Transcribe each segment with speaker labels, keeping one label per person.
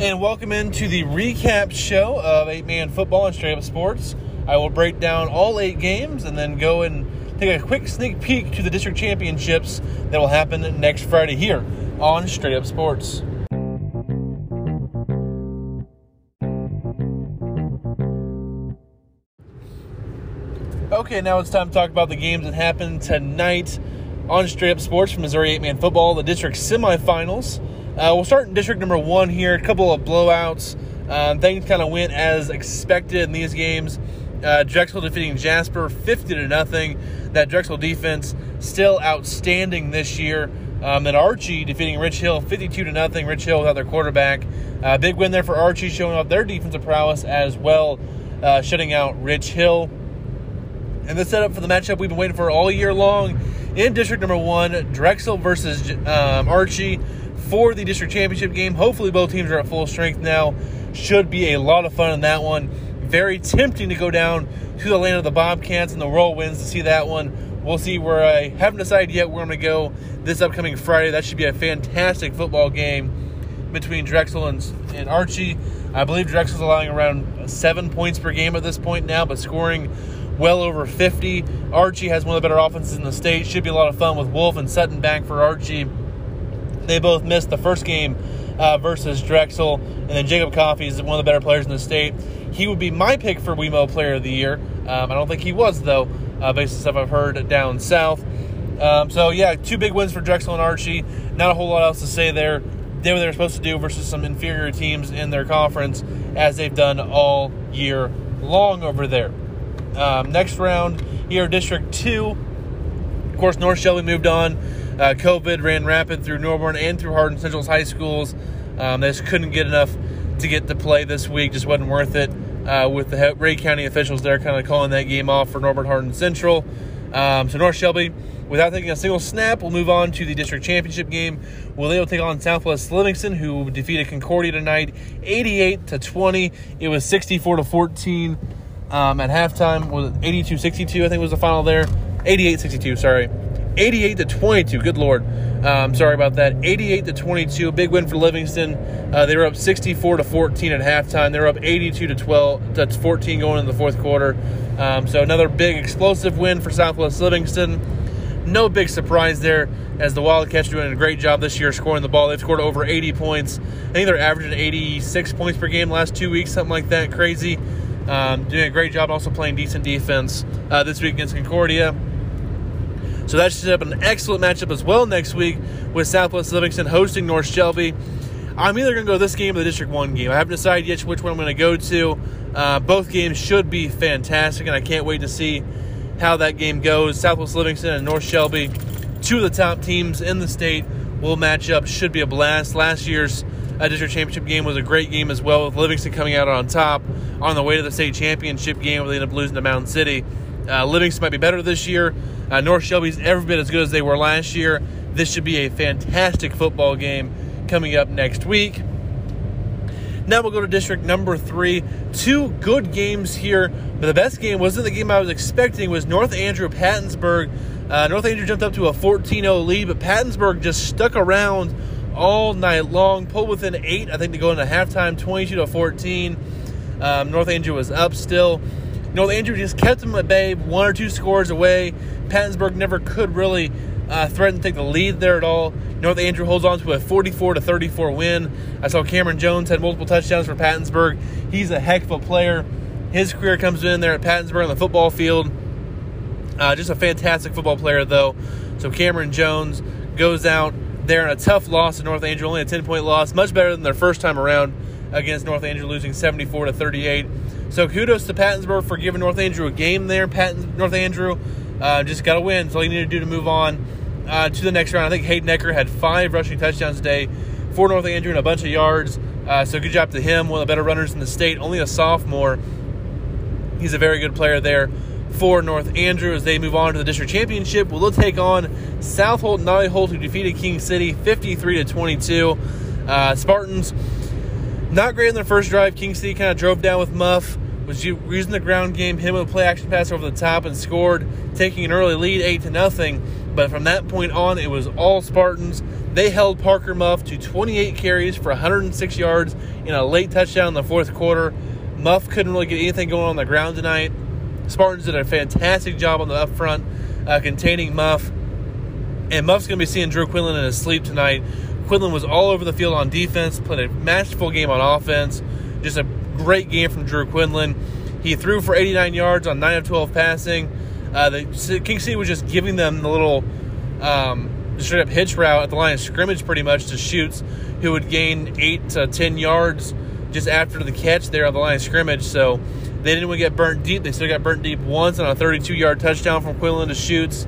Speaker 1: and welcome into the recap show of Eight Man Football and Straight Up Sports. I will break down all eight games and then go and take a quick sneak peek to the district championships that will happen next Friday here on Straight Up Sports. Okay, now it's time to talk about the games that happened tonight on Straight Up Sports from Missouri 8 Man Football, the district semifinals. Uh, we'll start in district number one here. A couple of blowouts. Um, things kind of went as expected in these games. Uh, Drexel defeating Jasper 50 to nothing. That Drexel defense still outstanding this year. Um, and Archie defeating Rich Hill 52 to nothing. Rich Hill without their quarterback. Uh, big win there for Archie, showing off their defensive prowess as well, uh, shutting out Rich Hill. And the setup for the matchup we've been waiting for all year long in District Number One: Drexel versus um, Archie for the district championship game. Hopefully, both teams are at full strength now. Should be a lot of fun in that one. Very tempting to go down to the land of the Bobcats and the Whirlwinds to see that one. We'll see where I haven't decided yet where I'm going to go this upcoming Friday. That should be a fantastic football game between Drexel and, and Archie. I believe Drexel's allowing around seven points per game at this point now, but scoring well over 50. Archie has one of the better offenses in the state. Should be a lot of fun with Wolf and Sutton back for Archie. They both missed the first game uh, versus Drexel, and then Jacob Coffey is one of the better players in the state. He would be my pick for WeMo Player of the Year. Um, I don't think he was though, uh, based on stuff I've heard down south. Um, so yeah, two big wins for Drexel and Archie. Not a whole lot else to say there. Did what they were supposed to do versus some inferior teams in their conference, as they've done all year long over there. Um, next round here, District 2. Of course, North Shelby moved on. Uh, COVID ran rapid through Norborne and through Hardin Central's high schools. Um, they just couldn't get enough to get to play this week. Just wasn't worth it uh, with the Ray County officials there kind of calling that game off for Norborne Hardin Central. Um, so North Shelby, without taking a single snap, will move on to the district championship game. Will they will take on Southwest Livingston, who defeated Concordia tonight, 88 to 20. It was 64 to 14 um, at halftime was 82-62 I think was the final there 88-62 sorry 88 to 22 good lord um, sorry about that 88 to 22 big win for Livingston uh, they were up 64 to 14 at halftime they were up 82 to 12 to 14 going into the fourth quarter um, so another big explosive win for Southwest Livingston no big surprise there as the Wildcats are doing a great job this year scoring the ball. They've scored over 80 points. I think they're averaging 86 points per game last two weeks, something like that. Crazy. Um, doing a great job also playing decent defense uh, this week against Concordia. So that should up an excellent matchup as well next week with Southwest Livingston hosting North Shelby. I'm either going to go this game or the District 1 game. I haven't decided yet which one I'm going to go to. Uh, both games should be fantastic, and I can't wait to see how that game goes. Southwest Livingston and North Shelby, two of the top teams in the state, will match up. Should be a blast. Last year's uh, district championship game was a great game as well, with Livingston coming out on top on the way to the state championship game where they ended up losing to Mound City. Uh, Livingston might be better this year. Uh, North Shelby's every bit as good as they were last year. This should be a fantastic football game coming up next week. Now we'll go to district number three. Two good games here, but the best game wasn't the game I was expecting. Was North Andrew Pattonsburg. Uh, North Andrew jumped up to a 14-0 lead, but Pattonsburg just stuck around all night long. Pulled within eight, I think, to go into halftime, 22 to 14. Um, North Andrew was up still. North Andrew just kept them at bay, one or two scores away. Pattonsburg never could really uh, threaten to take the lead there at all. North Andrew holds on to a 44 to 34 win. I saw Cameron Jones had multiple touchdowns for Pattonsburg. He's a heck of a player. His career comes in there at Pattonsburg on the football field. Uh, just a fantastic football player, though. So Cameron Jones goes out there in a tough loss to North Andrew, only a 10 point loss, much better than their first time around against North Andrew, losing 74 to 38. So kudos to Pattonsburg for giving North Andrew a game there. Patton, North Andrew uh, just got to win. That's all you need to do to move on uh, to the next round. I think Hayden Ecker had five rushing touchdowns today for North Andrew and a bunch of yards. Uh, so good job to him, one of the better runners in the state. Only a sophomore. He's a very good player there for North Andrew as they move on to the district championship. Will they take on South Holt and Holt, who defeated King City 53 to 22. Uh, Spartans not great in their first drive. King City kind of drove down with Muff, was using the ground game, hit with a play action pass over the top and scored, taking an early lead, eight to nothing. But from that point on, it was all Spartans. They held Parker Muff to 28 carries for 106 yards in a late touchdown in the fourth quarter. Muff couldn't really get anything going on the ground tonight. Spartans did a fantastic job on the up front, uh, containing Muff. And Muff's going to be seeing Drew Quinlan in his sleep tonight. Quinlan was all over the field on defense, played a masterful game on offense. Just a great game from Drew Quinlan. He threw for 89 yards on 9 of 12 passing. Uh, the King City was just giving them the little um, straight up hitch route at the line of scrimmage, pretty much to Schutz, who would gain 8 to 10 yards just after the catch there on the line of scrimmage. So they didn't even get burnt deep. They still got burnt deep once on a 32 yard touchdown from Quinlan to Schutz.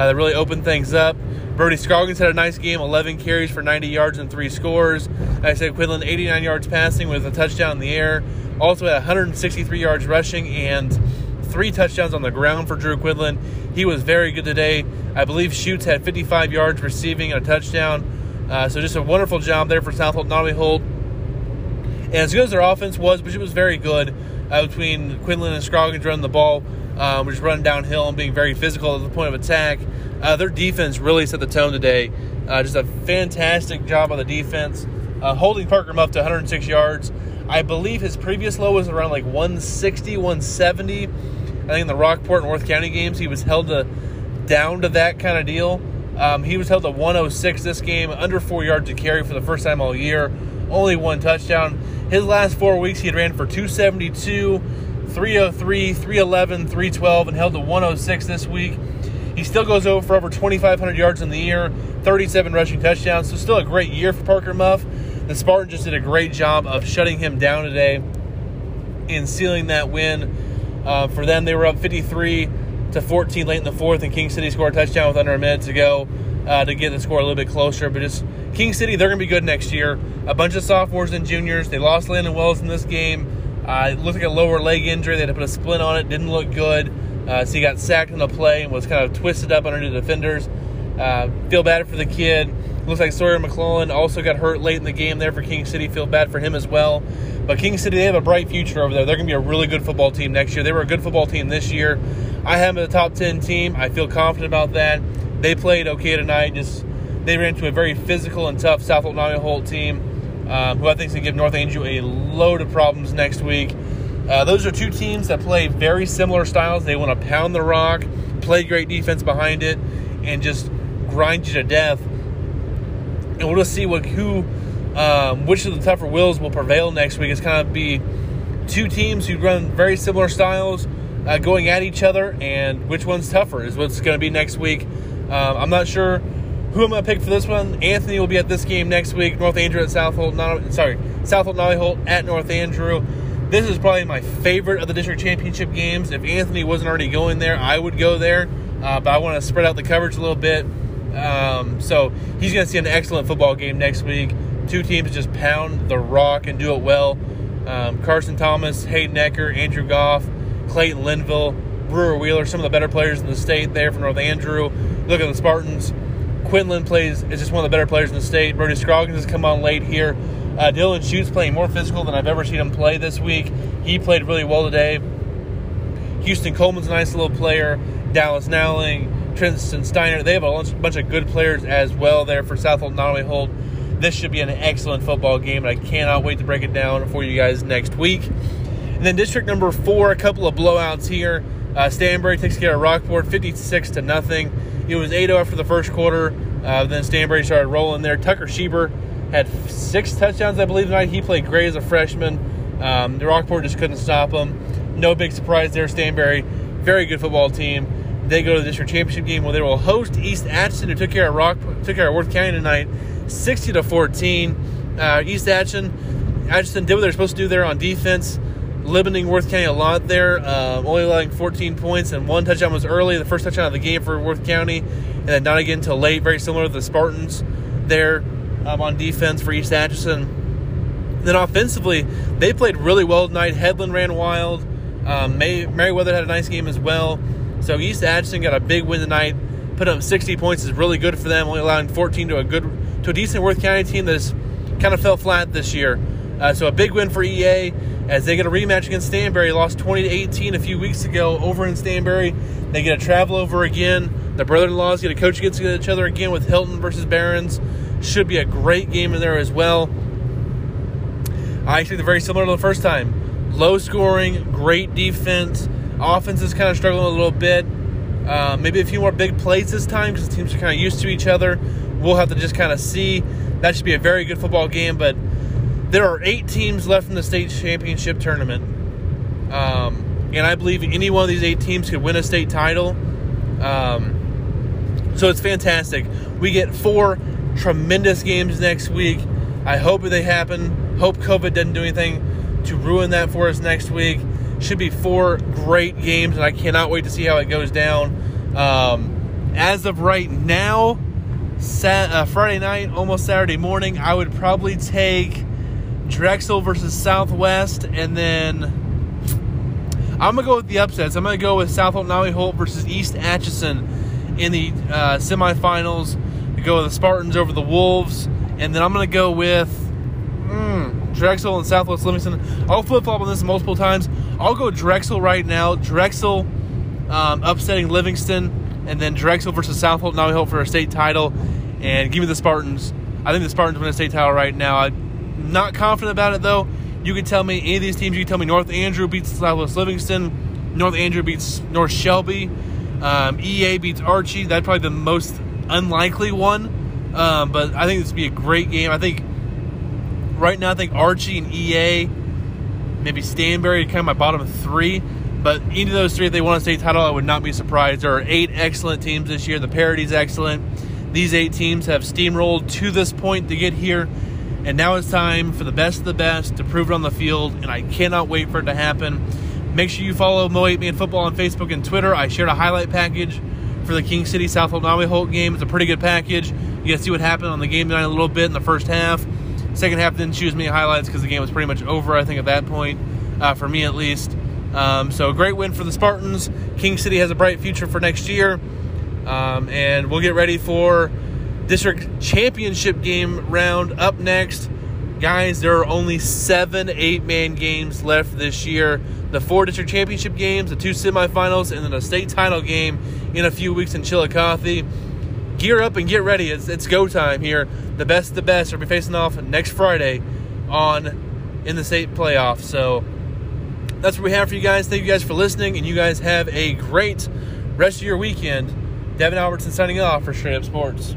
Speaker 1: Uh, that really opened things up. Brody Scroggins had a nice game, 11 carries for 90 yards and three scores. I said Quinlan 89 yards passing with a touchdown in the air. Also had 163 yards rushing and three touchdowns on the ground for Drew Quinlan. He was very good today. I believe Schutz had 55 yards receiving and a touchdown. Uh, so just a wonderful job there for South Holt Nodaway. And as good as their offense was, which it was very good, uh, between Quinlan and Scroggins running the ball, um, just running downhill and being very physical at the point of attack. Uh, their defense really set the tone today. Uh, just a fantastic job on the defense, uh, holding Parker Muff to 106 yards. I believe his previous low was around like 160, 170. I think in the Rockport and Worth County games, he was held to down to that kind of deal. Um, he was held to 106 this game, under four yards to carry for the first time all year, only one touchdown. His last four weeks, he had ran for 272, 303, 311, 312, and held to 106 this week. He still goes over for over 2,500 yards in the year, 37 rushing touchdowns. So still a great year for Parker Muff. The Spartans just did a great job of shutting him down today and sealing that win. Uh, for them, they were up 53 to 14 late in the fourth, and King City scored a touchdown with under a minute to go uh, to get the score a little bit closer. But just King City, they're going to be good next year. A bunch of sophomores and juniors. They lost Landon Wells in this game. Uh, it looked like a lower leg injury. They had to put a splint on it. Didn't look good. Uh, so he got sacked in the play and was kind of twisted up under the defenders. Uh, feel bad for the kid. Looks like Sawyer McClellan also got hurt late in the game there for King City. Feel bad for him as well. But King City, they have a bright future over there. They're going to be a really good football team next year. They were a good football team this year. I have them a top 10 team. I feel confident about that. They played okay tonight. Just They ran into a very physical and tough South Holt Nodaway team, um, who I think is going to give North Andrew a load of problems next week. Uh, those are two teams that play very similar styles. They want to pound the rock, play great defense behind it, and just grind you to death. And we'll just see what who, um, which of the tougher wills will prevail next week. It's kind of be two teams who run very similar styles uh, going at each other, and which one's tougher is what's going to be next week. Um, I'm not sure who I'm I pick for this one. Anthony will be at this game next week. North Andrew at South Holt. Not, sorry, Southold Nollyholt at North Andrew. This is probably my favorite of the district championship games. If Anthony wasn't already going there, I would go there. Uh, but I want to spread out the coverage a little bit. Um, so he's going to see an excellent football game next week. Two teams just pound the rock and do it well. Um, Carson Thomas, Hayden Ecker, Andrew Goff, Clayton Linville, Brewer Wheeler, some of the better players in the state there from North Andrew. Look at the Spartans. Quinlan plays is just one of the better players in the state. Brody Scroggins has come on late here. Uh, Dylan Schutz playing more physical than I've ever seen him play this week. He played really well today. Houston Coleman's a nice little player. Dallas Nowling, Tristan Steiner. They have a bunch of good players as well there for Southold Nollywood. This should be an excellent football game, and I cannot wait to break it down for you guys next week. And then district number four, a couple of blowouts here. Uh, Stanberry takes care of Rockport, 56 to nothing. It was 8-0 after the first quarter. Uh, then Stanberry started rolling there. Tucker Schieber had six touchdowns, I believe, tonight. He played great as a freshman. Um, the Rockport just couldn't stop him. No big surprise there. Stanberry, very good football team. They go to the district championship game where they will host East Atchison, who took care of Rock, took care of Worth County tonight, 60 to 14. Uh, East Atchison, Atchison did what they're supposed to do there on defense, limiting Worth County a lot there, uh, only allowing 14 points, and one touchdown was early, the first touchdown of the game for Worth County, and then not again until late, very similar to the Spartans there um, on defense for East Atchison. Then offensively, they played really well tonight. Headland ran wild. Um, May, Merriweather had a nice game as well. So East Atchison got a big win tonight. Put up 60 points is really good for them, only allowing 14 to a good to a decent Worth County team that has kind of fell flat this year. Uh, so a big win for EA as they get a rematch against Stanberry. Lost 20 to 18 a few weeks ago over in Stanberry. They get a travel over again. The brother-in-laws get a coach against each other again with Hilton versus Barons. Should be a great game in there as well. I think they're very similar to the first time. Low scoring, great defense. Offense is kind of struggling a little bit. Uh, maybe a few more big plays this time because the teams are kind of used to each other. We'll have to just kind of see. That should be a very good football game, but there are eight teams left in the state championship tournament. Um, and I believe any one of these eight teams could win a state title. Um, so it's fantastic. We get four tremendous games next week. I hope they happen. Hope COVID doesn't do anything to ruin that for us next week. Should be four great games, and I cannot wait to see how it goes down. Um, as of right now, Sat, uh, Friday night, almost Saturday morning, I would probably take Drexel versus Southwest, and then I'm gonna go with the upsets. I'm gonna go with South Nawi Holt versus East Atchison in the uh, semifinals. I go with the Spartans over the Wolves, and then I'm gonna go with mm, Drexel and Southwest Livingston. I'll flip flop on this multiple times. I'll go Drexel right now. Drexel um, upsetting Livingston, and then Drexel versus South Holt. We hope for a state title, and give me the Spartans. I think the Spartans win a state title right now. I'm not confident about it though. You can tell me any of these teams. You can tell me North Andrew beats Southwest Livingston, North Andrew beats North Shelby, um, EA beats Archie. That's probably the most unlikely one. Um, but I think this would be a great game. I think right now, I think Archie and EA, maybe Stanberry, kind of my bottom three. But any of those three, if they won a state title, I would not be surprised. There are eight excellent teams this year. The parity's excellent. These eight teams have steamrolled to this point to get here. And now it's time for the best of the best to prove it on the field. And I cannot wait for it to happen. Make sure you follow Mo 8 Man Football on Facebook and Twitter. I shared a highlight package for the King City South Nawi Holt game. It's a pretty good package. You can see what happened on the game tonight a little bit in the first half. Second half didn't choose many highlights because the game was pretty much over, I think, at that point, uh, for me at least. Um, so, great win for the Spartans. King City has a bright future for next year. Um, and we'll get ready for district championship game round up next. Guys, there are only seven eight man games left this year. The four district championship games, the two semifinals, and then a state title game in a few weeks in Chillicothe. Gear up and get ready. It's, it's go time here. The best, the best are be facing off next Friday on in the state playoff. So that's what we have for you guys. Thank you guys for listening, and you guys have a great rest of your weekend. Devin Albertson signing off for Straight Up Sports.